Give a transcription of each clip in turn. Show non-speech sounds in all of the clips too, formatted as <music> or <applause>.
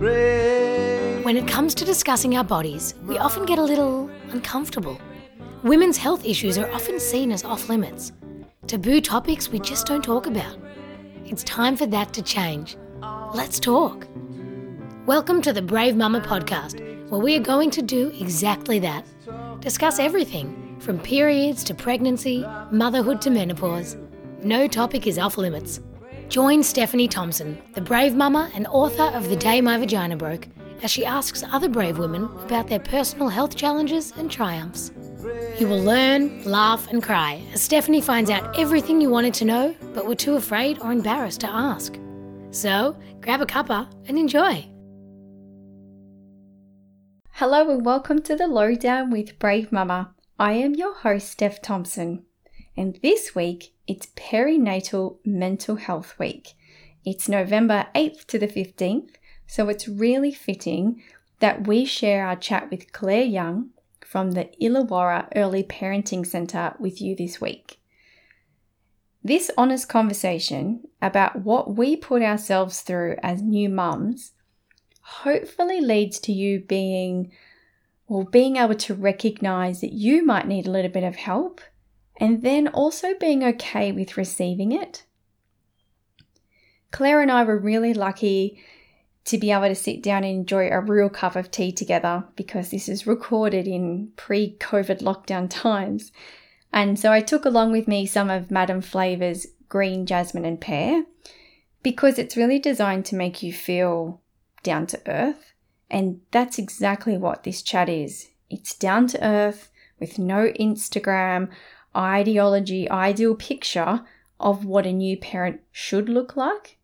When it comes to discussing our bodies, we often get a little uncomfortable. Women's health issues are often seen as off limits, taboo topics we just don't talk about. It's time for that to change. Let's talk. Welcome to the Brave Mama podcast, where we are going to do exactly that discuss everything from periods to pregnancy, motherhood to menopause. No topic is off limits. Join Stephanie Thompson, the brave mama and author of The Day My Vagina Broke, as she asks other brave women about their personal health challenges and triumphs. You will learn, laugh, and cry as Stephanie finds out everything you wanted to know but were too afraid or embarrassed to ask. So, grab a cuppa and enjoy. Hello and welcome to the Lowdown with Brave Mama. I am your host, Steph Thompson, and this week it's Perinatal Mental Health Week. It's November 8th to the 15th, so it's really fitting that we share our chat with Claire Young from the Illawarra Early Parenting Centre with you this week. This honest conversation about what we put ourselves through as new mums hopefully leads to you being or being able to recognize that you might need a little bit of help and then also being okay with receiving it. Claire and I were really lucky to be able to sit down and enjoy a real cup of tea together because this is recorded in pre COVID lockdown <laughs> times. And so I took along with me some of Madame Flavour's green jasmine and pear because it's really designed to make you feel down to earth. And that's exactly what this chat is. It's down to earth with no Instagram ideology, ideal picture of what a new parent should look like.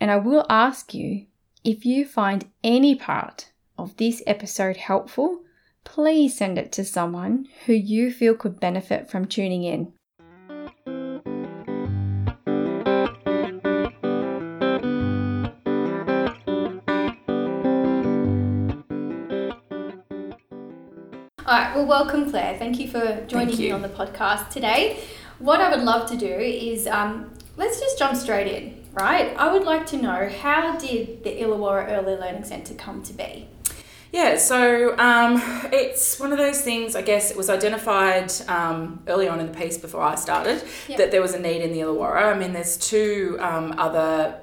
And I will ask you if you find any part of this episode helpful, please send it to someone who you feel could benefit from tuning in. All right, well, welcome, Claire. Thank you for joining me on the podcast today. What I would love to do is um, let's just jump straight in, right? I would like to know how did the Illawarra Early Learning Centre come to be? Yeah, so um, it's one of those things, I guess it was identified um, early on in the piece before I started yep. that there was a need in the Illawarra. I mean, there's two um, other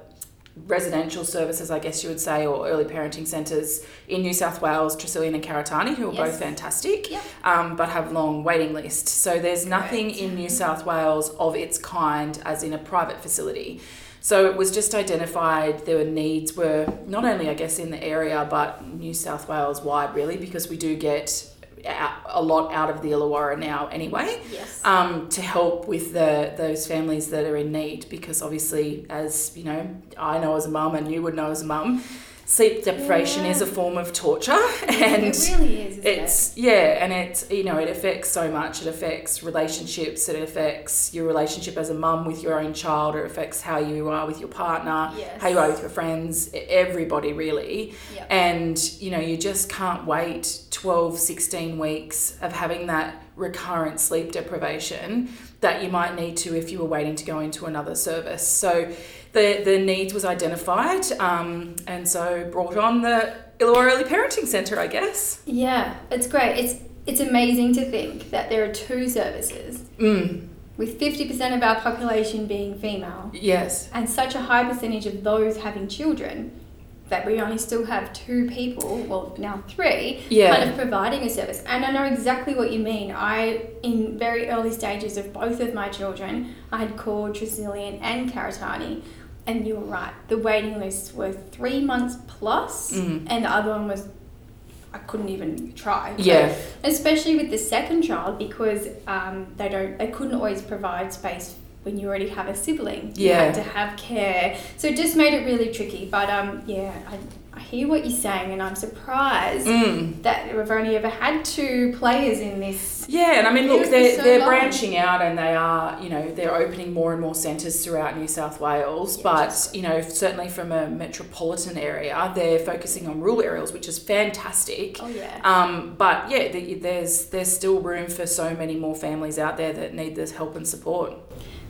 residential services, I guess you would say, or early parenting centres in New South Wales, Tresillian and Karitane, who are yes. both fantastic, yep. um, but have long waiting lists. So there's nothing in New South Wales of its kind as in a private facility. So it was just identified there were needs were not only I guess in the area but New South Wales wide really because we do get a lot out of the Illawarra now anyway. Yes. Um, to help with the those families that are in need because obviously as you know I know as a mum and you would know as a mum sleep deprivation yeah. is a form of torture <laughs> and it really is it's it? yeah and it's you know it affects so much it affects relationships it affects your relationship as a mum with your own child it affects how you are with your partner yes. how you are with your friends everybody really yep. and you know you just can't wait 12 16 weeks of having that recurrent sleep deprivation that you might need to if you were waiting to go into another service so the, the needs was identified um, and so brought on the Illawarra Early Parenting Centre, I guess. Yeah, it's great. It's it's amazing to think that there are two services mm. with 50% of our population being female. Yes. And such a high percentage of those having children that we only still have two people, well now three, yeah. kind of providing a service. And I know exactly what you mean. I, in very early stages of both of my children, I had called Tresillian and Karitane and you were right. The waiting lists were three months plus, mm. and the other one was I couldn't even try. Yeah. especially with the second child because um, they don't they couldn't always provide space when you already have a sibling. Yeah. You had to have care. So it just made it really tricky. But um, yeah, I, I hear what you're saying, and I'm surprised mm. that we've only ever had two players in this. Yeah, and I mean, look, they're, so they're branching out and they are, you know, they're opening more and more centres throughout New South Wales. Yeah, but, you know, certainly from a metropolitan area, they're focusing on rural areas, which is fantastic. Oh, yeah. Um, but yeah, the, there's, there's still room for so many more families out there that need this help and support.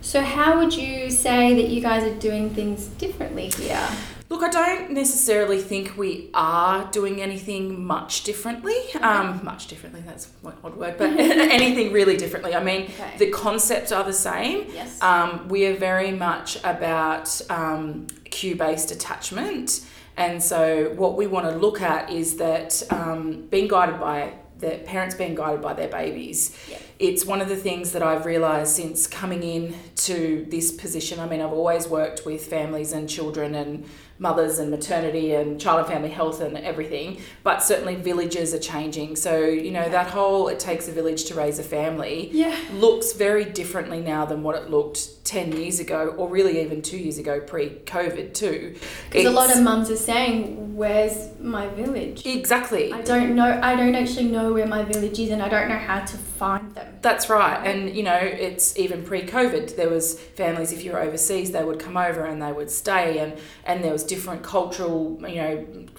So, how would you say that you guys are doing things differently here? Look, I don't necessarily think we are doing anything much differently. Um, much differently, that's an odd word, but <laughs> anything really differently. I mean, Okay. the concepts are the same. Yes. Um, we are very much about um, cue based attachment. And so, what we want to look at is that um, being guided by the parents being guided by their babies. Yeah. It's one of the things that I've realised since coming in to this position. I mean, I've always worked with families and children and mothers and maternity and child and family health and everything, but certainly villages are changing. So, you know, that whole it takes a village to raise a family Yeah. looks very differently now than what it looked 10 years ago or really even two years ago pre-covid too Because a lot of mums are saying, "Where's my village?" exactly I don't know. I don't actually know where my village is, and I don't know how to find them. That's right. And you know, it's even pre-COVID. There was families if you were overseas, they would come over and they would stay, and and there was different cultural, you know,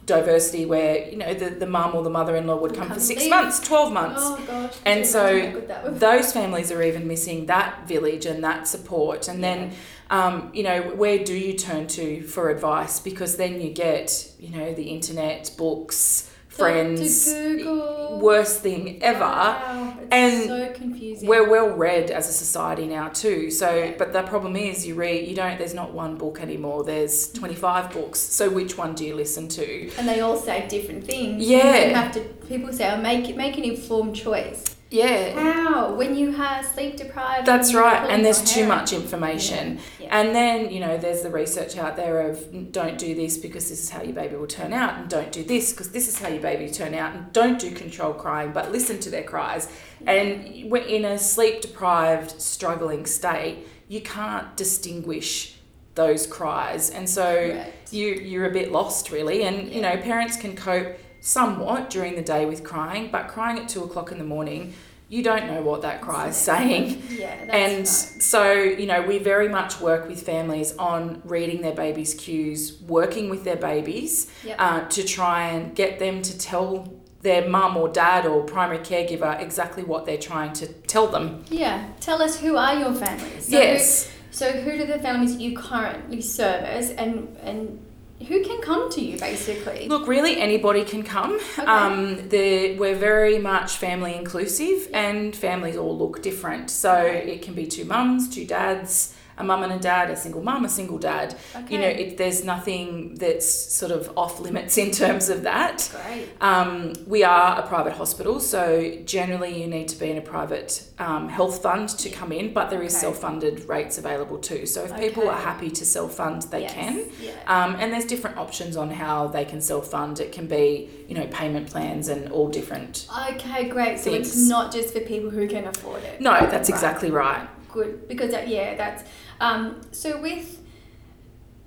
diversity where you know the the mum or the mother-in-law would come for six live. months, twelve months. Oh gosh. And so imagine how good that would be? those families are even missing that village and that support. And then, um, you know, where do you turn to for advice? Because then you get, you know, the internet, books, friends. Google. Worst thing ever. Wow, it's And so confusing. We're well read as a society now too. So, but the problem is, you read, you don't. There's not one book anymore. There's <laughs> 25 books. So, which one do you listen to? and they all say different things. Yeah. You have to. People say, "Oh, make make an informed choice." Yeah, How? When you have sleep deprived. that's right. And there's too hair much information. Yeah. Yeah. And then, you know, there's the research out there of don't do this because this is how your baby will turn out, and don't do this because this is how your baby will turn out, and don't do controlled crying, but listen to their cries. And we're in a sleep deprived, struggling state, you can't distinguish those cries. And so Correct. you, you're a bit lost, really. And, you know, parents can cope somewhat during the day with crying, but crying at two o'clock in the morning, you don't know what that cry is saying. <laughs> Yeah, that's And right. so, you know, we very much work with families on reading their babies' cues, working with their babies Yep. uh, to try and get them to tell their mum or dad or primary caregiver exactly what they're trying to tell them. Yeah, tell us who are your families. So yes. Who, so who are the families you currently service, and and who can come to you basically? Look, really, anybody can come. Okay. Um, the, we're very much family inclusive, and families all look different. So it can be two mums, two dads, a mum and a dad, a single mum, a single dad. Okay. You know, Okay. it, there's nothing that's sort of off limits in terms of that. Great. Um, we are a private hospital, so generally you need to be in a private um, health fund to come in, but there is Okay. self-funded rates available too. So if people are happy to self-fund, they Yes. can. Yeah. Um, and there's different options on how they can self-fund. It can be, you know, payment plans and all different. Okay, great. So it's not just for people who can afford it. No, that's Right. exactly right. Good because that, yeah, that's um. So with,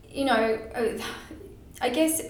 you know, uh, I guess.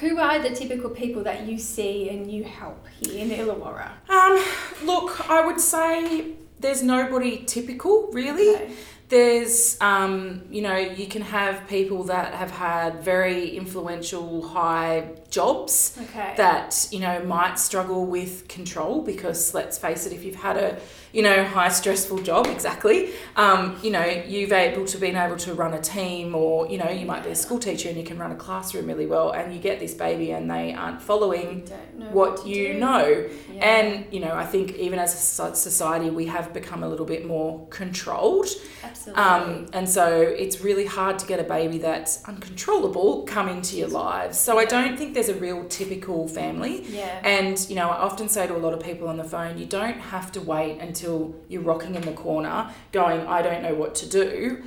Who are the typical people that you see and you help here in Illawarra? Um, look, I would say there's nobody typical really. Okay. There's, um, you know, you can have people that have had very influential high jobs Okay. that, you know, might struggle with control because let's face it, if you've had a, you know, high stressful job, exactly, um, you know, you've able to been able to run a team or, you know, you might be a school teacher and you can run a classroom really well and you get this baby and they aren't following don't what you do. know. Yeah. And, you know, I think even as a society, we have become a little bit more controlled. Absolutely. Um, and so it's really hard to get a baby that's uncontrollable come into your lives. So I don't think there's a real typical family. yeah. And, you know, I often say to a lot of people on the phone, you don't have to wait until you're rocking in the corner going, I don't know what to do.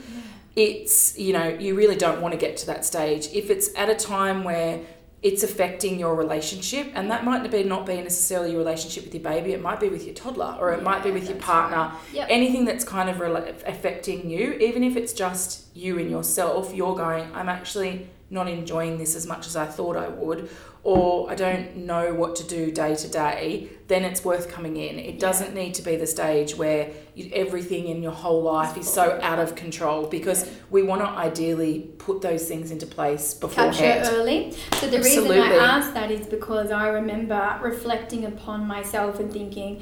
It's, you know, you really don't want to get to that stage. If it's at a time where it's affecting your relationship, and that might be not be necessarily your relationship with your baby, it might be with your toddler or it might be with your partner. Yep. Anything that's kind of rela- affecting you, even if it's just you and yourself, you're going, I'm actually not enjoying this as much as I thought I would, or I don't know what to do day to day, then it's worth coming in. It doesn't need to be the stage where you, everything in your whole life is so out of control because we want to ideally put those things into place Capture beforehand. early. So the reason I Absolutely. asked that is because I remember reflecting upon myself and thinking,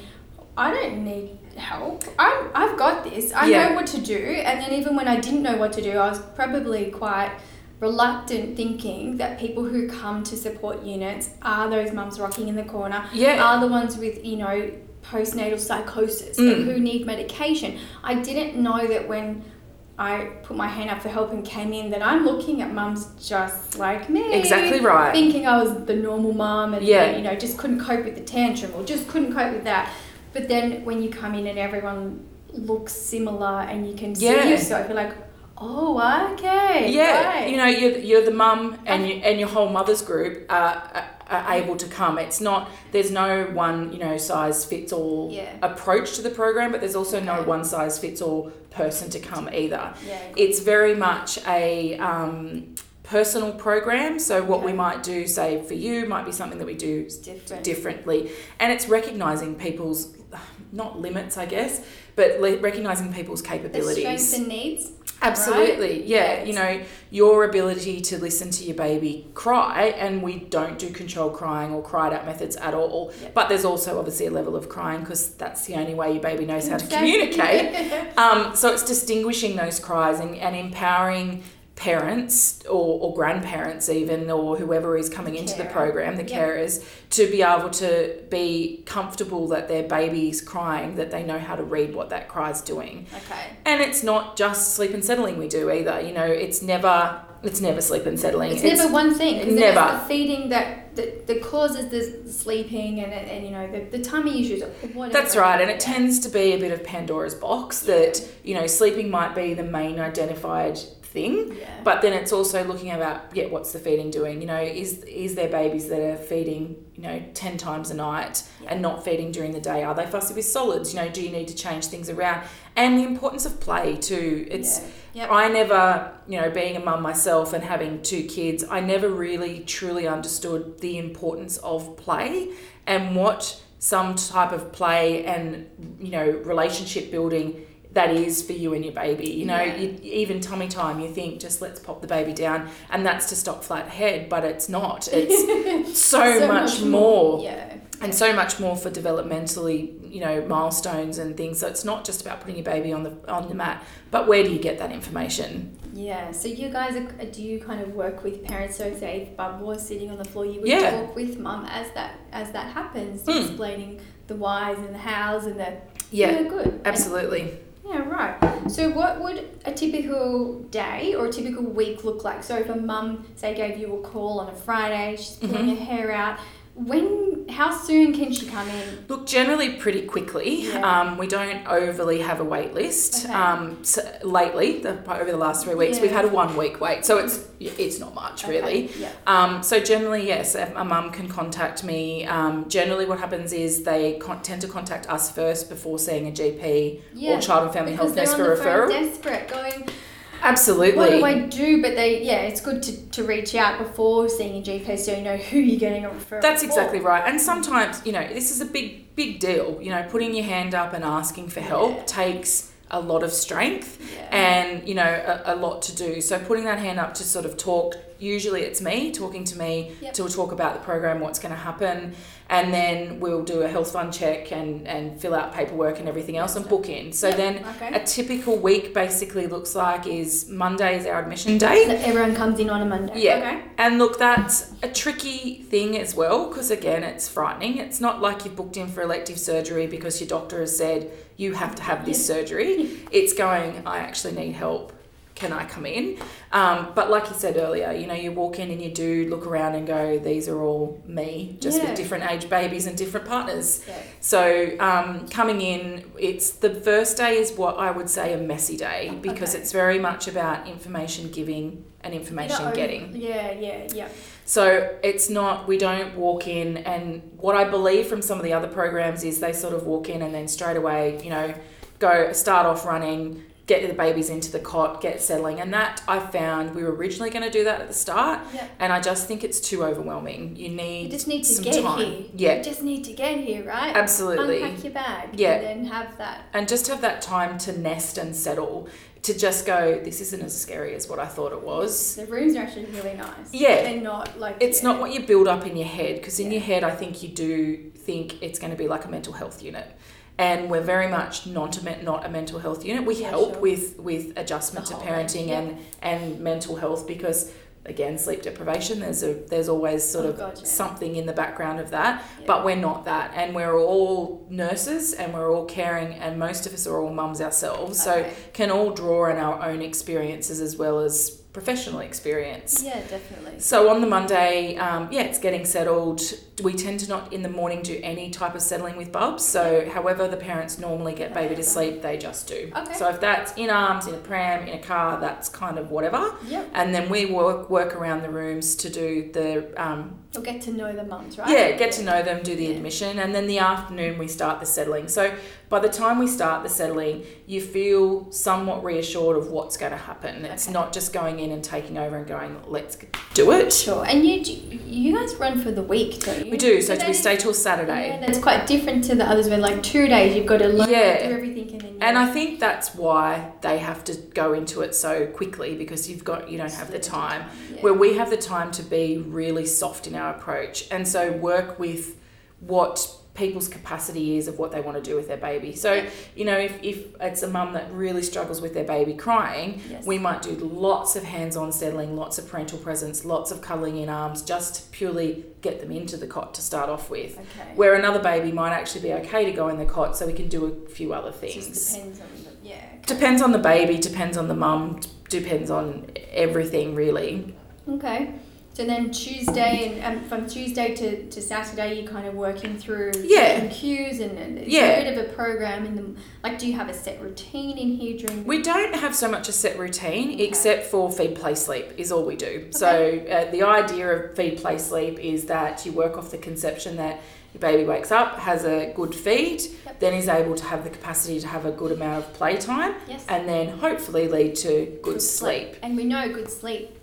I don't need help. I'm, I've got this. I Yeah. know what to do. And then even when I didn't know what to do, I was probably quite reluctant thinking that people who come to support units are those mums rocking in the corner, Yeah. are the ones with, you know, postnatal psychosis Mm. who need medication. I didn't know that when I put my hand up for help and came in that I'm looking at mums just like me. Exactly right. Thinking I was the normal mum and, Yeah. you know, just couldn't cope with the tantrum or just couldn't cope with that. But then when you come in and everyone looks similar and you can Yeah. see yourself, you're like, oh, okay. Yeah, right. you know, you're, you're the mum and you, and your whole mother's group are, are, able to come. It's not there's no one you know size fits all Yeah. approach to the program, but there's also no one size fits all person to come either. Yeah. It's very much a um, personal program. So what we might do, say for you, might be something that we do different. differently, and it's recognizing people's not limits, I guess, but le- recognizing people's The capabilities. strengths and needs. Absolutely, yeah. Yeah, You know, your ability to listen to your baby cry, and we don't do controlled crying or cried out methods at all. Yep. But there's also obviously a level of crying because that's the only way your baby knows how to communicate. <laughs> Um, so it's distinguishing those cries and, and empowering parents or, or grandparents even or whoever is coming into the program the Yep. carers to be able to be comfortable that their baby's crying that they know how to read what that cry's doing Okay. and it's not just sleep and settling we do either. You know, it's never it's never sleep and settling. It's, never one thing never. The feeding that, that, that causes the sleeping and, and you know, the, the tummy issues. That's right, and it tends to be a bit of Pandora's box that you know sleeping might be the main identified thing, Yeah. but then it's also looking about yeah what's the feeding doing? You know, is is there babies that are feeding you know ten times a night Yeah. and not feeding during the day? Are they fussy with solids? You know, do you need to change things around? And the importance of play too. It's Yeah. Yep. I never, you know, being a mum myself and having two kids, I never really truly understood the importance of play and what some type of play and, you know, relationship building that is for you and your baby. You know, Yeah. you, even tummy time, you think just let's pop the baby down and that's to stop flat head, but it's not. It's <laughs> so, much, more Yeah. and so much more for developmentally you know milestones and things so it's not just about putting your baby on the on the mat but where do you get that information Yeah. So you guys, are, do you kind of work with parents? So say if Bub was sitting on the floor, you would Yeah. talk with Mum as that as that happens, Hmm. explaining the whys and the hows and the yeah good. Absolutely Yeah, right. So, what would a typical day or a typical week look like? So, if a mum, say, gave you a call on a Friday, she's pulling Mhm. her hair out, when, how soon can she come in? Look, generally pretty quickly. Yeah. Um, we don't overly have a wait list. Okay. Um, so lately, the, over the last three weeks, we've had a one week wait, so it's it's not much really. Yeah. Um, so generally, yes, a a mum can contact me. Um, generally, what happens is they con- tend to contact us first before seeing a GP Yeah. or child and family Because health nurse for referral. desperate, going, Absolutely. what do I do? But they, yeah, it's good to, to reach out before seeing a GP so you know who you're getting a referral That's for. exactly right. And sometimes, you know, this is a big, big deal. You know, putting your hand up and asking for help Yeah. takes a lot of strength Yeah. and, you know, a, a lot to do. So putting that hand up to sort of talk, usually it's me talking to me Yep. to talk about the program, what's going to happen. And then we'll do a health fund check and, and fill out paperwork and everything else and book in. So Yep, then okay. a typical week basically looks like is Monday is our admission day. So everyone comes in on a Monday. Yeah. Okay. And look, that's a tricky thing as well because, again, it's frightening. It's not like you've booked in for elective surgery because your doctor has said you have to have this surgery. <laughs> It's going, I actually need help. Can I come in? Um, but like you said earlier, you know, you walk in and you do look around and go, these are all me, just Yeah. with different age babies and different partners. Yeah. So um, coming in, it's the first day is what I would say a messy day because Okay. it's very much about information giving and information No, getting. Yeah, yeah, yeah. So it's not, we don't walk in, and what I believe from some of the other programs is they sort of walk in and then straight away, you know, go start off running, get the babies into the cot, get settling. And that I found we were originally going to do that at the start, Yeah. and I just think it's too overwhelming. You need You just need to get time. here. Yeah, You just need to get here, right? absolutely. Unpack your bag. Yeah. And then have that. and just have that time to nest and settle, to just go, this isn't as scary as what I thought it was. The rooms are actually really nice. Yeah. They're not like. It's yeah. not what you build up in your head because in Yeah. your head, I think you do think it's going to be like a mental health unit. And we're very much not a, not a mental health unit. We Yeah, help sure. with, with adjustment to parenting yeah. and, and mental health because again sleep deprivation. There's a there's always sort Oh, of something in the background of that, but we're not that, and we're all nurses and we're all caring, and most of us are all mums ourselves, so can all draw on our own experiences as well as professional experience. Yeah, definitely. So on the Monday, um, yeah, it's getting settled. We tend to not in the morning do any type of settling with bubs. So however the parents normally get baby to sleep, they just do. Okay. So if that's in arms, in a pram, in a car, that's kind of whatever. Yep. And then we work work around the rooms to do the um, We'll get to know the mums, right? yeah, get to know them, do the Yeah. admission, and then the afternoon we start the settling. So by the time we start the settling, you feel somewhat reassured of what's going to happen. It's Okay. not just going in and taking over and going, let's do it. Sure. And you you guys run for the week, don't you? We do. So But we stay till Saturday. Yeah, that's quite different to the others where like two days you've got to learn Yeah. do everything and then And I think that's why they have to go into it so quickly because you've got you don't have the time. Yeah. Where we have the time to be really soft in our approach and so work with what people's capacity is of what they want to do with their baby. So, you know, if, if it's a mum that really struggles with their baby crying, Yes. we might do lots of hands-on settling, lots of parental presence, lots of cuddling in arms, just to purely get them into the cot to start off with. Okay. Where another baby might actually be okay to go in the cot, so we can do a few other things. just depends on the yeah. okay. Depends on the baby, depends on the mum, depends on everything really. Okay. So then Tuesday and um, from Tuesday to, to Saturday you're kind of working through Yeah. cues and, and Yeah. a bit of a program in the like do you have a set routine in here during We don't have so much a set routine Okay. except for feed, play, sleep is all we do. So uh, the idea of feed, play, sleep is that you work off the conception that your baby wakes up, has a good feed, Yep. then is able to have the capacity to have a good amount of playtime, Yes. and then hopefully lead to good, sleep. And we know good sleep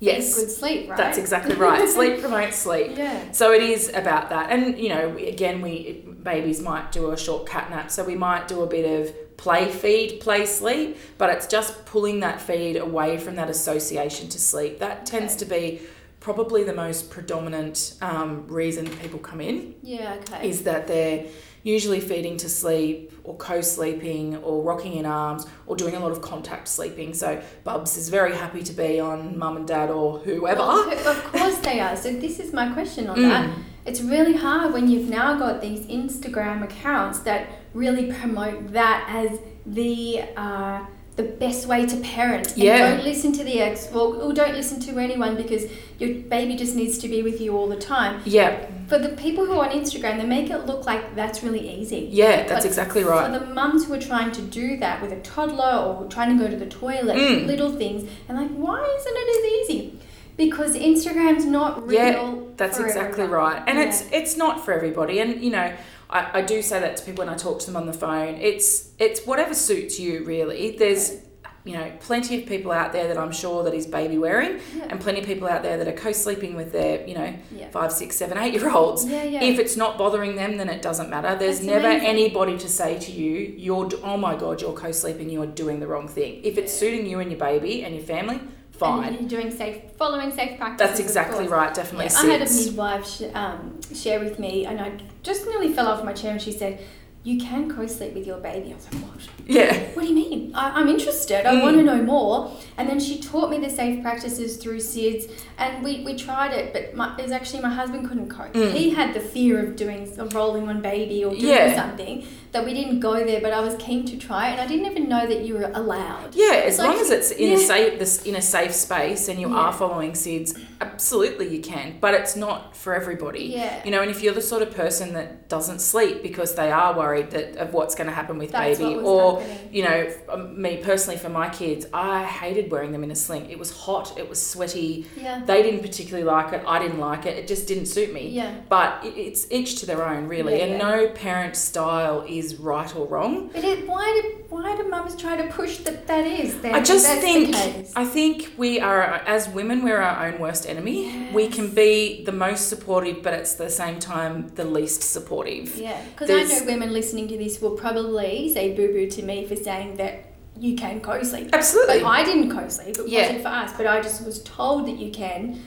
Yes, good sleep, right? that's exactly right. sleep <laughs> promotes sleep. Yeah. So it is about that, and you know, we- again, we babies might do a short cat nap, so we might do a bit of play feed, play sleep, but it's just pulling that feed away from that association to sleep. That tends to be probably the most predominant um, reason people come in Yeah, okay. is that they're usually feeding to sleep or co-sleeping or rocking in arms or doing a lot of contact sleeping. So Bubs is very happy to be on mum and dad or whoever. Well, of course they are. So this is my question on Mm. that. It's really hard when you've now got these Instagram accounts that really promote that as the uh, the best way to parent. And Yeah. don't listen to the ex or, or don't listen to anyone because your baby just needs to be with you all the time. Yeah, For the people who are on Instagram, they make it look like that's really easy. yeah, that's But exactly right. For the mums who are trying to do that with a toddler or trying to go to the toilet, Mm. little things, and like, why isn't it as easy? Because Instagram's not real. Yeah, That's exactly everyone. right. And Yeah. it's it's not for everybody. And you know, I, I do say that to people when I talk to them on the phone. It's it's whatever suits you really. There's you know, plenty of people out there that I'm sure that is baby wearing Yeah. and plenty of people out there that are co-sleeping with their, you know, Yeah. five, six, seven, eight year olds. Yeah, yeah. If it's not bothering them, then it doesn't matter. There's That's never amazing. anybody to say to you, "You're oh my god, you're co-sleeping. You are doing the wrong thing." If it's Yeah. suiting you and your baby and your family, fine. And you're doing safe, following safe practices. That's exactly right. Definitely. Yeah, I had a midwife sh- um, share with me, and I just nearly fell off my chair, and she said, "You can co-sleep with your baby." I was like, "What? Yeah. What do you mean? I, I'm interested. I Mm. want to know more." And then she taught me the safe practices through SIDS, and we, we tried it, but my, it was actually my husband couldn't cope. Mm. He had the fear of doing of rolling on baby or doing Yeah. something that we didn't go there, but I was keen to try it, and I didn't even know that you were allowed. Yeah, as long as it's in a safe this in a safe space and you Yeah. are following SIDS, absolutely you can. But it's not for everybody. Yeah. You know, and if you're the sort of person that doesn't sleep because they are worried that of what's going to happen with That's baby, or happening. you know, um, me personally for my kids, I hated wearing them in a sling. It was hot, it was sweaty. Yeah. They didn't particularly like it. I didn't like it. It just didn't suit me. Yeah. But it, it's each to their own, really. Yeah, and yeah. no parent style is right or wrong. But it, why do why do mums try to push that that is? Then I just think. I think we are as women we're our own worst enemy. We can be the most supportive, but at the same time the least supportive. Yeah, because I know women listening to this will probably say boo boo to me for saying that you can co sleep. Absolutely. But I didn't co sleep, it Yeah. wasn't for us, but I just was told that you can.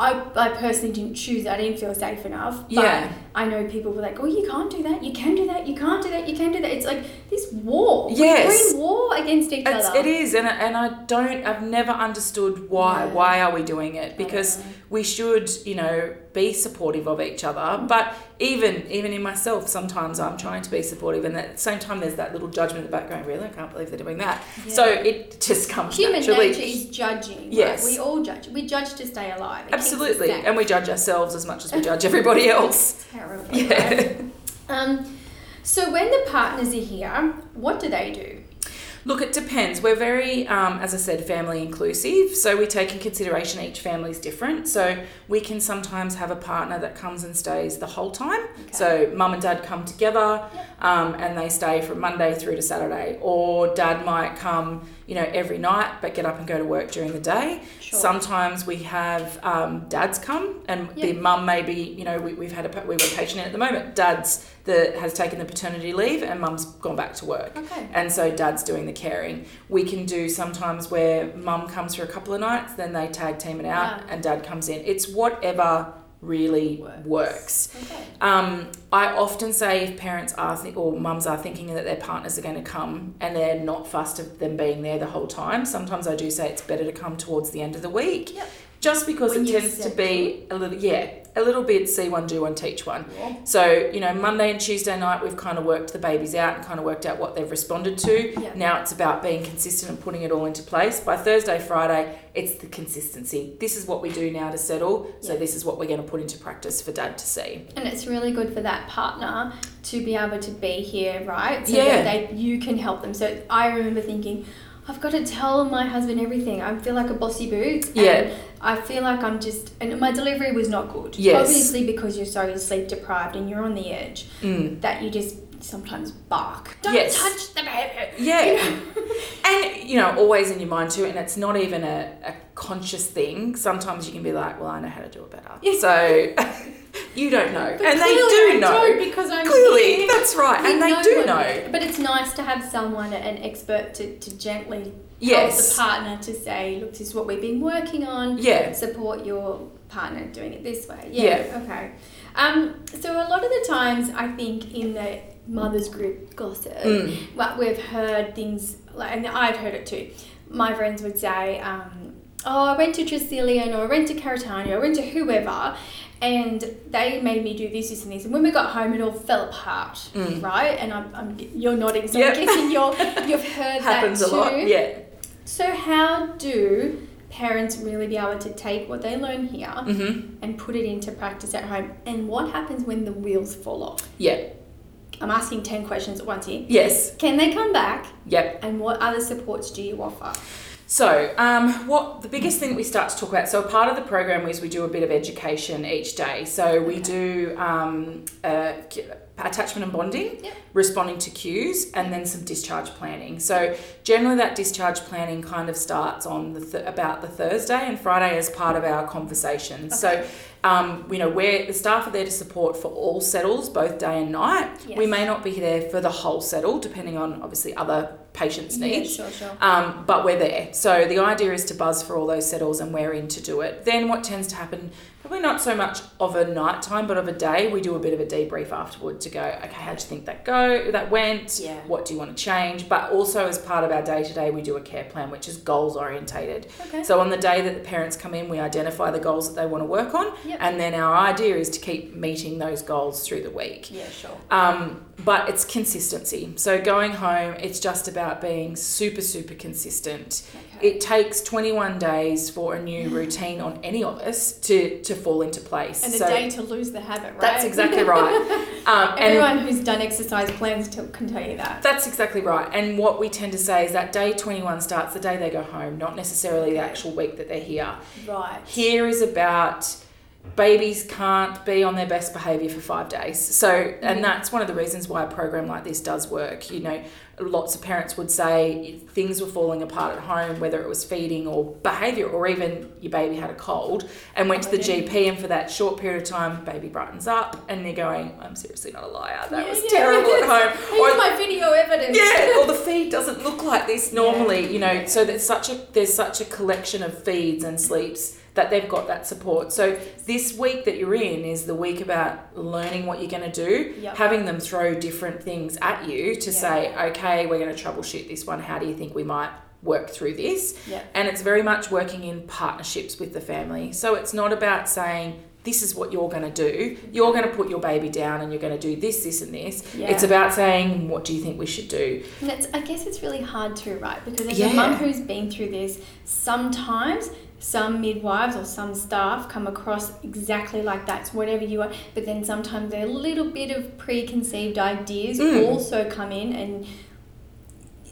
I, I personally didn't choose I didn't feel safe enough. Yeah. I know people were like, "Oh, you can't do that. You can do that. You can't do that. You can do that." It's like this war. Yes. we're in war against each It's, other. it is, and, I- and I don't, I've never understood why. Yeah. Why are we doing it? Because we should, you know, be supportive of each other. But even even in myself, sometimes I'm trying to be supportive, and at the same time, there's that little judgment in the background. Really, I can't believe they're doing that. So it just comes Human naturally. nature is judging. right? Yes. we all judge. We judge to stay alive. It Absolutely, and we judge ourselves as much as we judge everybody <laughs> else. Yeah. right? Um, so when the partners are here, what do they do? Look, it depends. We're very, um, as I said, family inclusive. So we take in consideration each family is different. So we can sometimes have a partner that comes and stays the whole time. So mum and dad come together um, and they stay from Monday through to Saturday. Or dad might come, you know, every night but get up and go to work during the day. Sure. Sometimes we have um, dads come and the mum maybe, you know, we, we've had a, we have a patient in at the moment. Dad's that has taken the paternity leave and mum's gone back to work Okay. and so dad's doing the caring. We can do sometimes where mum comes for a couple of nights, then they tag team it out, Wow. and dad comes in. It's whatever really Works. works. Okay. Um, I often say if parents are th- or mums are thinking that their partners are going to come and they're not fussed of them being there the whole time, sometimes I do say it's better to come towards the end of the week. Yep. Just because When it tends to be a little, yeah, a little bit see one, do one, teach one. Yeah. So, you know, Monday and Tuesday night, we've kind of worked the babies out and kind of worked out what they've responded to. Yeah. Now it's about being consistent and putting it all into place. By Thursday, Friday, it's the consistency. This is what we do now to settle. So, Yeah. this is what we're going to put into practice for dad to see. And it's really good for that partner to be able to be here, right? So Yeah. that they, you can help them. So I remember thinking, I've got to tell my husband everything. I feel like a bossy boot. Yeah. I feel like I'm just, and my delivery was not good. Yes. Obviously, because you're so sleep deprived and you're on the edge, Mm. that you just sometimes bark. Don't Yes. touch the baby. Yeah. <laughs> and, you know, always in your mind too, and it's not even a, a conscious thing. Sometimes you can be like, well, I know how to do it better. So, <laughs> you don't know. But and they do know. because I'm Clearly, here. that's right. We and they know do know. But it's nice to have someone, an expert, to, to gently Yes. the partner to say, look, this is what we've been working on. Yeah. Support your partner doing it this way. Yeah. Yeah. Okay. Um, so a lot of the times, I think in the mothers group gossip, Mm. what we've heard things like, and I've heard it too. My friends would say, um, "Oh, I went to Tresillian, or I went to Karitane, or I went to whoever." And they made me do this, this, and this. And when we got home, it all fell apart, Mm. right? And I'm, I'm, you're nodding, so Yep. I'm guessing you're, <laughs> you've heard Happens that happens a lot. Yeah. So, how do parents really be able to take what they learn here Mm-hmm. and put it into practice at home? And what happens when the wheels fall off? Yeah. I'm asking 10 questions at once here. Yes. Can they come back? Yep. And what other supports do you offer? So, um, what the biggest thing that we start to talk about? So, a part of the program is we do a bit of education each day. So, we do um, uh, attachment and bonding, Yep. responding to cues, and then some discharge planning. So, generally, that discharge planning kind of starts on the th- about the Thursday and Friday as part of our conversations. So, um, you know, we're the staff are there to support for all settles, both day and night. We may not be there for the whole settle, depending on obviously other patients' needs. sure, sure. Um, but we're there. So the idea is to buzz for all those settles and we're in to do it. Then what tends to happen, probably not so much of a night time, but of a day, we do a bit of a debrief afterward to go, okay, how do you think that go that went? Yeah. What do you want to change? But also as part of our day to day we do a care plan which is goals orientated. Okay. So on the day that the parents come in, we identify the goals that they want to work on Yep. and then our idea is to keep meeting those goals through the week. yeah, sure. Um, but it's consistency. So going home, it's just about being super, super consistent. Okay. It takes 21 days for a new routine on any of us to, to fall into place. And a day to lose the habit, right? that's exactly right. <laughs> Um, and Everyone who's done exercise plans to, can tell you that. that's exactly right. And what we tend to say is that day 21 starts the day they go home, not necessarily the actual week that they're here. Right. Here is about babies can't be on their best behavior for five days. So, and mm-hmm. that's one of the reasons why a program like this does work. You know, lots of parents would say things were falling apart at home, whether it was feeding or behaviour, or even your baby had a cold and went to the GP, and for that short period of time, baby brightens up, and they're going, "I'm seriously not a liar. That Yeah, was yeah, terrible at home." <laughs> Here's my video evidence. yeah, <laughs> or the feed doesn't look like this normally, you know. So there's such a there's such a collection of feeds and sleeps that they've got that support. So this week that you're in is the week about learning what you're going to do, Yep. having them throw different things at you to Yeah. say, okay, we're going to troubleshoot this one. How do you think we might work through this? Yeah. And it's very much working in partnerships with the family. So it's not about saying. This is what you're going to do. You're going to put your baby down and you're going to do this, this, and this. Yeah. It's about saying, what do you think we should do? And it's, I guess it's really hard to, right? Because as Yeah. a mum who's been through this, sometimes some midwives or some staff come across exactly like that's whatever you are, but then sometimes a little bit of preconceived ideas Mm. also come in and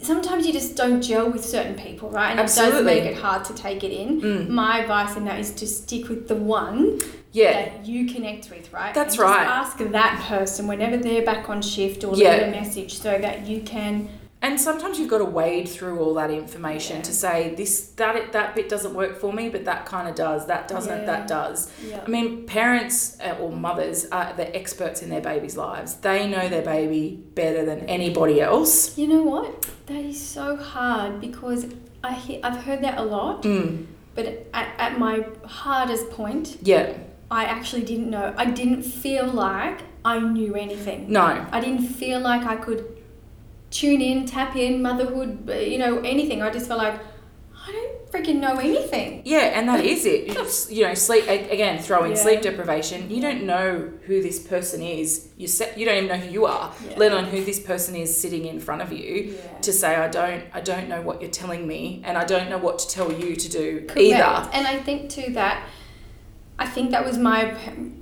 sometimes you just don't gel with certain people, right? And it does make it hard to take it in. Mm. My advice in that is to stick with the one Yeah. that you connect with, right? That's And just right. ask that person whenever they're back on shift or Yeah. leave a message so that you can And sometimes you've got to wade through all that information Yeah. to say this that that bit doesn't work for me, but that kind of does. That doesn't. Yeah. That does. yeah. I mean, parents uh, or mothers are the experts in their baby's lives. They know their baby better than anybody else. You know what? That is so hard because I hear, I've heard that a lot, Mm. but at, at my hardest point, Yeah. I actually didn't know. I didn't feel like I knew anything. No. I didn't feel like I could tune in, tap in, motherhood, you know, anything. I just felt like I don't freaking know anything. Yeah, and that is it. <laughs> You, just, you know, sleep again. Throw in Yeah. sleep deprivation. You don't know who this person is. You se- you don't even know who you are, Yeah. let alone who this person is sitting in front of you. Yeah. To say I don't, I don't know what you're telling me, and I don't know what to tell you to do Correct. either. And I think too that I think that was my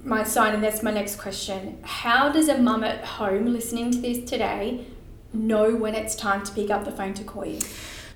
my sign, and that's my next question. How does a mum at home listening to this today know when it's time to pick up the phone to call you?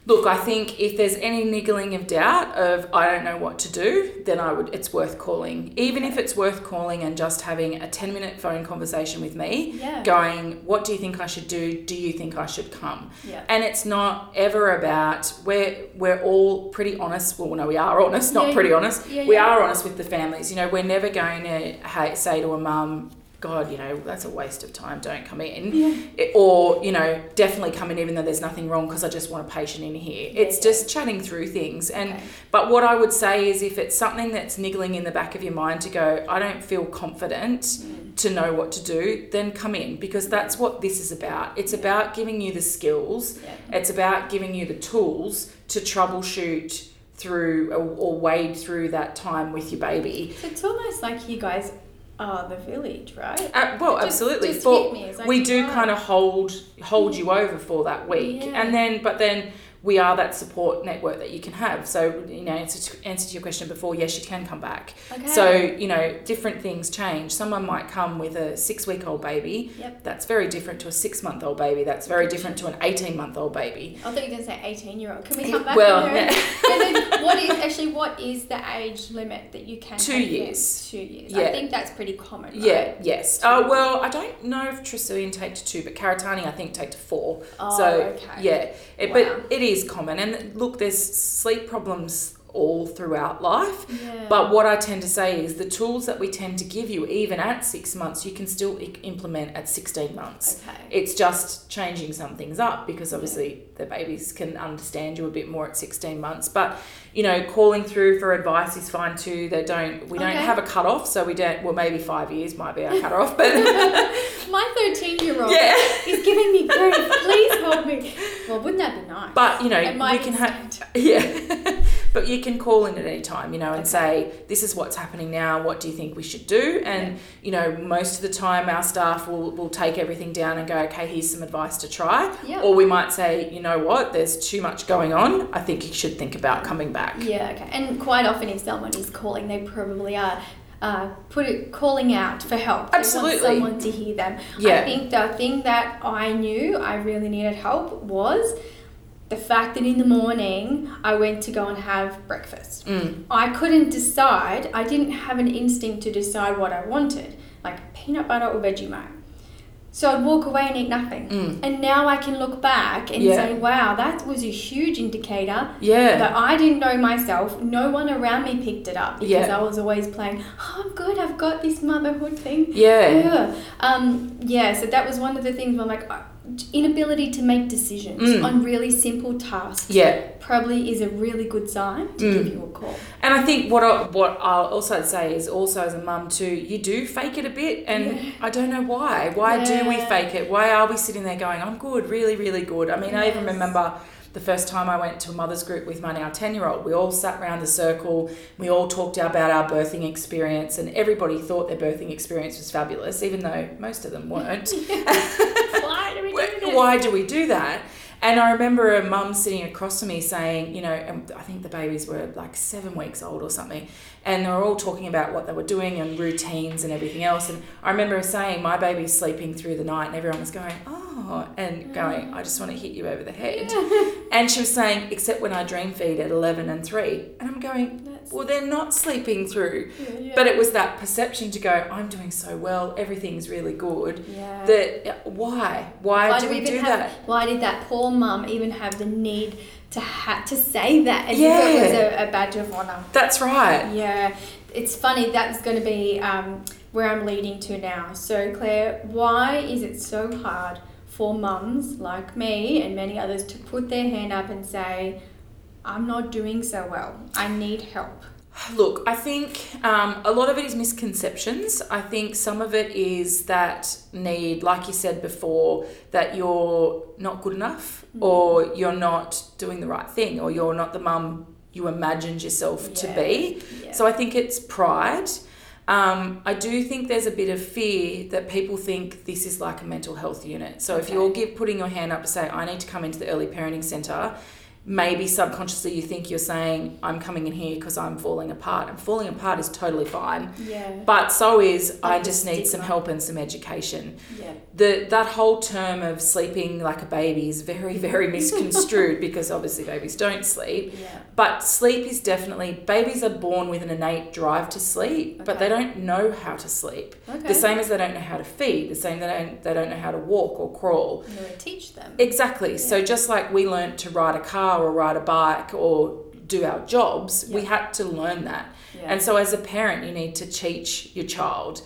Look, I think if there's any niggling of doubt of I don't know what to do, then I would it's worth calling. Even if it's worth calling and just having a 10 minute phone conversation with me, Yeah. going, what do you think I should do? Do you think I should come? Yeah. And it's not ever about we're we're all pretty honest. Well, no, we are honest, not Yeah, pretty honest. yeah, we are honest with the families. You know, we're never going to say to a mum, God, you know, that's a waste of time. Don't come in. Yeah. It- or you know, definitely come in even though there's nothing wrong because I just want a patient in here. Yeah, it's yeah. just chatting through things. And Okay. but what I would say is if it's something that's niggling in the back of your mind to go, I don't feel confident Mm. to know what to do, then come in because that's what this is about. It's about giving you the skills, it's about giving you the tools to troubleshoot through or, or wade through that time with your baby. So it's almost like you guys are the village, right? Uh, well, Just- absolutely. just For- like, we do right. kind of hold hold you over for that week, Yeah. and then but then we are that support network that you can have. So you know, answer to, answer to your question before, yes, you can come back. Okay. So you know, different things change. Someone might come with a six week old baby. Yep. That's very different to a six month old baby. That's very different to an eighteen month old baby. I thought you were going to say 18 year old. Can we come back? Well, yeah. <laughs> then what is actually what is the age limit that you can Two years. Two years. Yeah. I think that's pretty common. Right? Yeah. Yes. Uh, well, I don't know if Tresillian take to two, but Karitane I think take to four. Oh, so okay. yeah, it, Wow. but it is common. And look, there's sleep problems all throughout life. Yeah. But what I tend to say is the tools that we tend to give you, even at six months, you can still i- implement at 16 months. Okay. It's just changing some things up because obviously the babies can understand you a bit more at 16 months. But, you know, calling through for advice is fine too. They don't, we don't Okay. have a cut off, so we don't, well, maybe five years might be our <laughs> cut off, but <laughs> My 13 year old yeah. is giving me grief. Please help me. Well, wouldn't that be nice? But, you know, we can have. <laughs> Yeah. but you can call in at any time, you know, and say, this is what's happening now. What do you think we should do? And, Yeah. you know, most of the time our staff will, will take everything down and go, okay, here's some advice to try. Yeah. Or we might say, you know what, there's too much going on. I think you should think about coming back. Yeah, okay. And quite often, if someone is calling, they probably are uh, put it calling out for help. They want Absolutely. someone to hear them. Yeah. I think the thing that I knew I really needed help was the fact that in the morning I went to go and have breakfast. Mm. I couldn't decide. I didn't have an instinct to decide what I wanted, like peanut butter or Vegemite. So I'd walk away and eat nothing. Mm. And now I can look back and Yeah. say, wow, that was a huge indicator Yeah. that I didn't know myself. No one around me picked it up because Yeah. I was always playing, oh, I'm good, I've got this motherhood thing. Yeah. Yeah. Um, yeah, so that was one of the things where I'm like, inability to make decisions Mm. on really simple tasks Yeah. probably is a really good sign to Mm. give you a call. And I think what I, what I'll also say is also as a mum too, you do fake it a bit, and Yeah. I don't know why. Why do we fake it? Why are we sitting there going, "I'm good, really, really good"? I mean, I even remember the first time I went to a mother's group with my now ten year old. We all sat round the circle. We all talked about our birthing experience, and everybody thought their birthing experience was fabulous, even though most of them weren't. <laughs> Why do we do this? Why do we do that? And I remember a mum sitting across from me saying, you know, and I think the babies were like seven weeks old or something, and they were all talking about what they were doing and routines and everything else. And I remember saying, my baby's sleeping through the night, and everyone was going, oh, and going, I just want to hit you over the head. <laughs> And she was saying, except when I dream feed at 11 and 3. And I'm going, That's- well, they're not sleeping through. Yeah, yeah. But it was that perception to go, I'm doing so well, everything's really good. yeah. That why? Why, do we even do have, that? Why did that poor mum even have the need to ha- to say that as Yeah. it was a, a badge of honor? That's right. Yeah, it's funny. That's going to be um, where I'm leading to now. So, Claire, why is it so hard for mums like me and many others to put their hand up and say, "I'm not doing so well. I need help." Look, I think um, a lot of it is misconceptions. I think some of it is that need, like you said before, that you're not good enough or you're not doing the right thing or you're not the mum you imagined yourself to be. Yeah. So I think it's pride. Um, I do think there's a bit of fear that people think this is like a mental health unit. So if you're give, putting your hand up to say, I need to come into the early parenting centre, maybe subconsciously you think you're saying, I'm coming in here because I'm falling apart. And falling apart is totally fine. yeah, But so is, I the just need some help and some education yeah, the that whole term of sleeping like a baby is very very <laughs> misconstrued because obviously babies don't sleep yeah. but sleep is definitely babies are born with an innate drive to sleep but they don't know how to sleep Okay. the same as they don't know how to feed the same they don't they don't know how to walk or crawl I'm teach them. exactly so just like we learned to ride a car or ride a bike or do our jobs we had to learn that Yeah. and so, as a parent, you need to teach your child.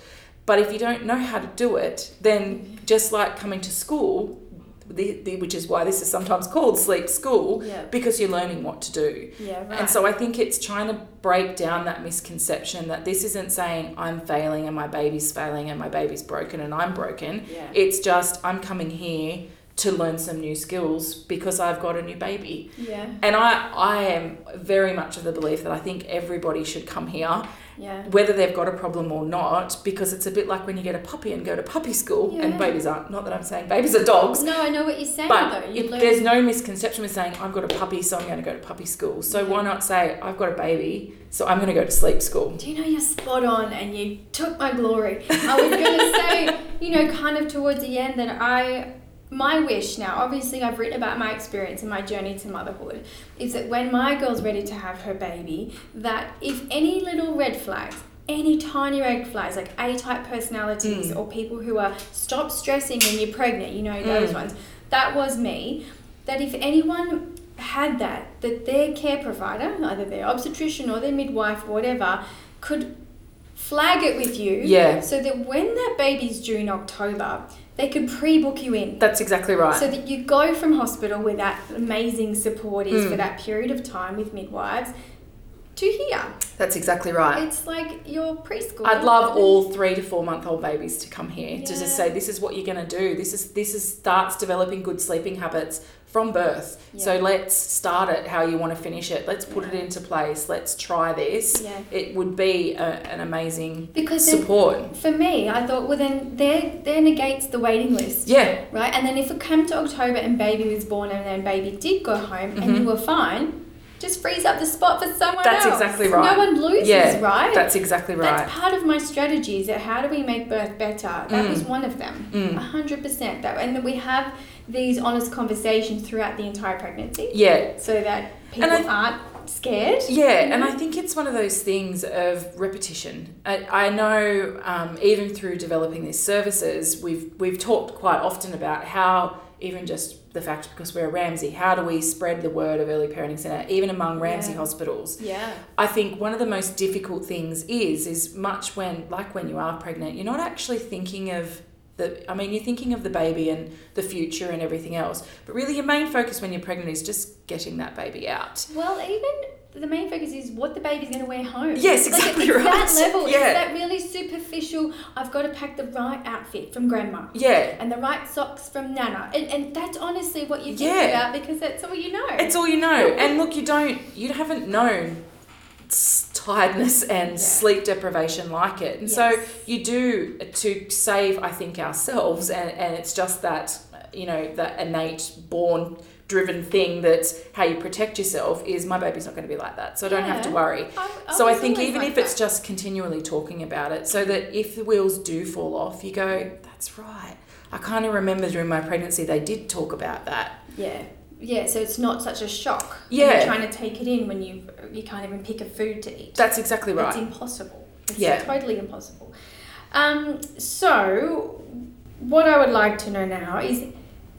But if you don't know how to do it, then just like coming to school, the, the, which is why this is sometimes called sleep school, Yeah. because you're learning what to do. yeah, right. And so I think it's trying to break down that misconception that this isn't saying I'm failing and my baby's failing and my baby's broken and I'm broken. Yeah. It's just I'm coming here to learn some new skills because I've got a new baby. yeah, And I, I am very much of the belief that I think everybody should come here, yeah. whether they've got a problem or not, because it's a bit like when you get a puppy and go to puppy school, and babies aren't, not that I'm saying babies are dogs, No, I know what you're saying but though. You if learn. there's no misconception with saying, I've got a puppy, so I'm going to go to puppy school. So Yeah. why not say, I've got a baby, so I'm going to go to sleep school? Do you know you're spot on and you took my glory? I was going to say, <laughs> you know, kind of towards the end that I, my wish now, obviously I've written about my experience and my journey to motherhood, is that when my girl's ready to have her baby, that if any little red flags, any tiny red flags like A type personalities Mm. or people who are stop stressing when you're pregnant, you know, those Mm. ones, that was me. That if anyone had that, that their care provider, either their obstetrician or their midwife or whatever, could flag it with you Yeah. so that when that baby's due in October, they could pre book you in. That's exactly right. So that you go from hospital where that amazing support is Mm. for that period of time with midwives to here. That's exactly right. It's like your preschool. I'd love all three to four month old babies to come here to just say this is what you're going to do. This is this is starts developing good sleeping habits from birth. So let's start it how you want to finish it. Let's put it into place. Let's try this. Yeah. It would be a, an amazing Because then, support. for me, I thought, well, then there, there negates the waiting list. Yeah, Right, and then if it came to October and baby was born and then baby did go home and you were fine, just freeze up the spot for someone Mm-hmm. That's else. exactly right. No one loses, Yeah, right? that's exactly right. That's part of my strategy is that how do we make birth better? That Mm. was one of them. Mm. A hundred percent. That and we have these honest conversations throughout the entire pregnancy yeah, so that people aren't scared. Yeah, you know? and I think it's one of those things of repetition. I, I know um, even through developing these services, we've we've talked quite often about how even just the fact because we're a Ramsay, how do we spread the word of early parenting centre even among Ramsay Yeah. hospitals? yeah. I think one of the most difficult things is is much when like when you are pregnant, you're not actually thinking of the I mean you're thinking of the baby and the future and everything else. But really your main focus when you're pregnant is just getting that baby out. Well, even the main focus is what the baby's going to wear home. Yes, Like, exactly <laughs> it's right. That level, Yeah. it's that really superficial. I've got to pack the right outfit from grandma. Yeah. And the right socks from Nana, and, and that's honestly what you think Yeah. about because that's all you know. It's all you know. And look, you don't, you haven't known tiredness and sleep deprivation like it. And so you do to save, I think, ourselves. And, and it's just that, you know, that innate born driven thing that's how you protect yourself is my baby's not going to be like that. So I don't have to worry. I- I so I think even like if it's that. just continually talking about it, so that if the wheels do fall off, you go, that's right. I kind of remember during my pregnancy, they did talk about that. yeah. Yeah, so it's not such a shock. Yeah. You're trying to take it in when you you can't even pick a food to eat. That's exactly right. It's impossible. It's Yeah. totally impossible. Um, so, what I would like to know now is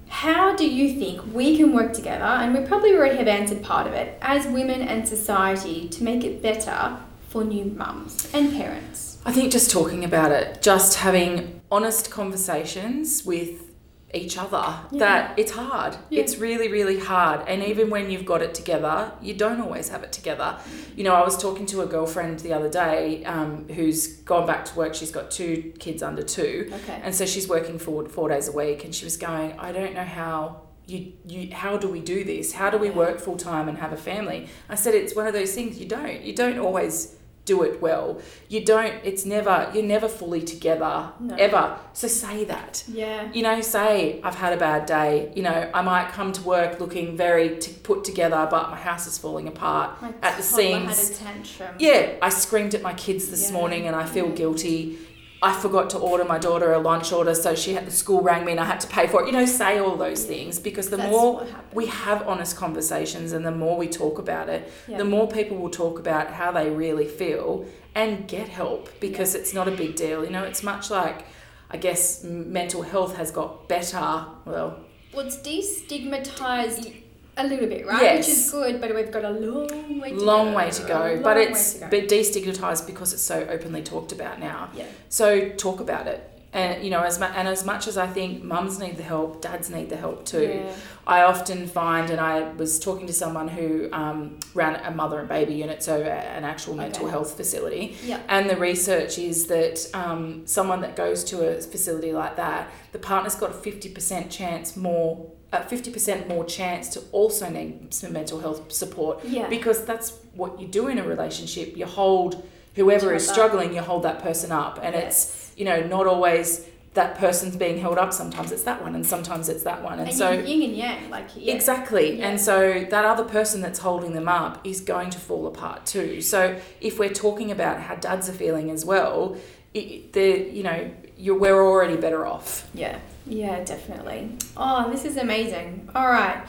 how do you think we can work together, and we probably already have answered part of it, as women and society to make it better for new mums and parents? I think just talking about it, just having honest conversations with each other, Yeah. that it's hard. Yeah. It's really, really hard. And even when you've got it together, you don't always have it together. You know, I was talking to a girlfriend the other day um, who's gone back to work. She's got two kids under two. Okay. And so she's working four, four days a week. And she was going, I don't know how. You, you how do we do this how do we work full time and have a family i said it's one of those things you don't you don't always do it well you don't it's never you're never fully together No. ever so say that Yeah. you know say i've had a bad day you know i might come to work looking very t- put together but my house is falling apart My at the toddler had seams a tantrum. yeah i screamed at my kids this Yeah. morning and i feel guilty I forgot to order my daughter a lunch order, so she had the school rang me and I had to pay for it. You know, say all those things because the That's more we have honest conversations and the more we talk about it, Yeah. the more people will talk about how they really feel and get help because it's not a big deal. You know, it's much like I guess mental health has got better. Well, Well, it's destigmatized a little bit, right? Yes. Which is good, but we've got a long way to go. long way to go, but it's go. but destigmatized because it's so openly talked about now. Yeah. So talk about it. And you know, as mu- and as much as I think mums need the help, dads need the help too. Yeah. I often find, and I was talking to someone who um, ran a mother and baby unit, so an actual mental Okay. health facility. Yeah. And the research is that um, someone that goes to a facility like that, the partner's got a fifty percent chance more, fifty percent more chance to also need some mental health support. Yeah. Because that's what you do in a relationship. You hold whoever is struggling, you hold that person up, and Yes. it's you know not always that person's being held up. Sometimes it's that one, and sometimes it's that one, and, And so. yin yin and yang, like yeah. Exactly. Yeah. And so that other person that's holding them up is going to fall apart too. So if we're talking about how dads are feeling as well, it, the you know, you're, we're already better off. Yeah, yeah, definitely. Oh, this is amazing. All right.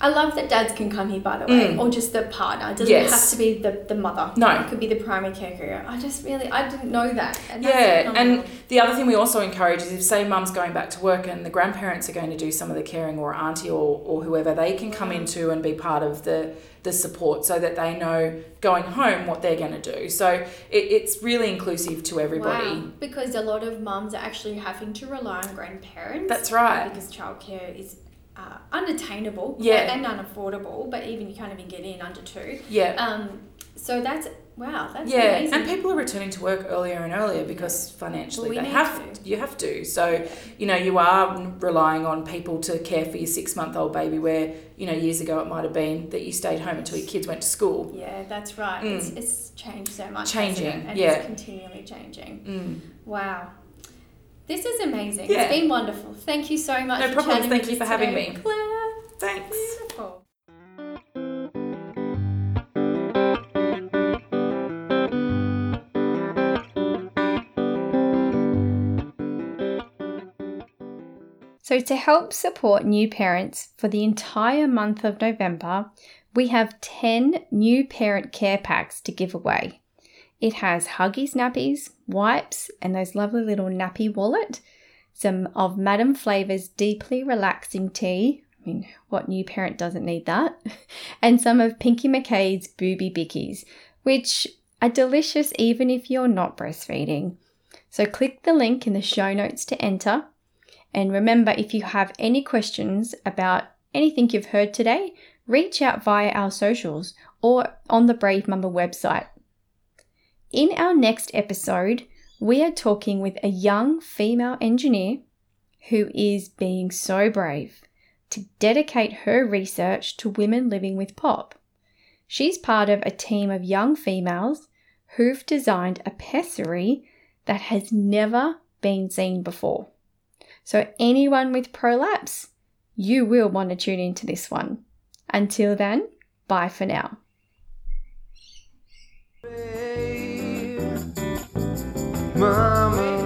I love that dads can come here, by the way, Mm. or just the partner. It doesn't Yes. have to be the, the mother. No. It could be the primary caregiver. I just really, I didn't know that. And Yeah, and the other thing we also encourage is if say mum's going back to work and the grandparents are going to do some of the caring or auntie or, or whoever, they can come into and be part of the the support so that they know going home what they're going to do. So it, it's really inclusive to everybody. Wow. Because a lot of mums are actually having to rely on grandparents. That's right. Because childcare is uh, unattainable Yeah. and unaffordable, but even you can't even get in under two. Yeah. Um, so that's, wow, that's yeah, amazing. and people are returning to work earlier and earlier because financially Well, we they have to. you have to. So you know you are relying on people to care for your six month old baby. Where you know years ago it might have been that you stayed home until your kids went to school. Yeah, that's right. Mm. It's, it's changed so much. Changing, and yeah. it's continually changing. Mm. Wow. This is amazing. Yeah. It's been wonderful. Thank you so much. No for problems. chatting Thank with you us for having today. me. Claire, Thanks. beautiful. So, to help support new parents for the entire month of November, we have 10 new parent care packs to give away. It has Huggies nappies, wipes, and those lovely little nappy wallet, some of Madame Flavour's deeply relaxing tea. I mean, what new parent doesn't need that? <laughs> and some of Pinky McKay's booby bickies, which are delicious even if you're not breastfeeding. So click the link in the show notes to enter. And remember, if you have any questions about anything you've heard today, reach out via our socials or on the Brave Mumma website. In our next episode, we are talking with a young female engineer who is being so brave to dedicate her research to women living with POP. She's part of a team of young females who've designed a pessary that has never been seen before. So, anyone with prolapse, you will want to tune into this one. Until then, bye for now mommy.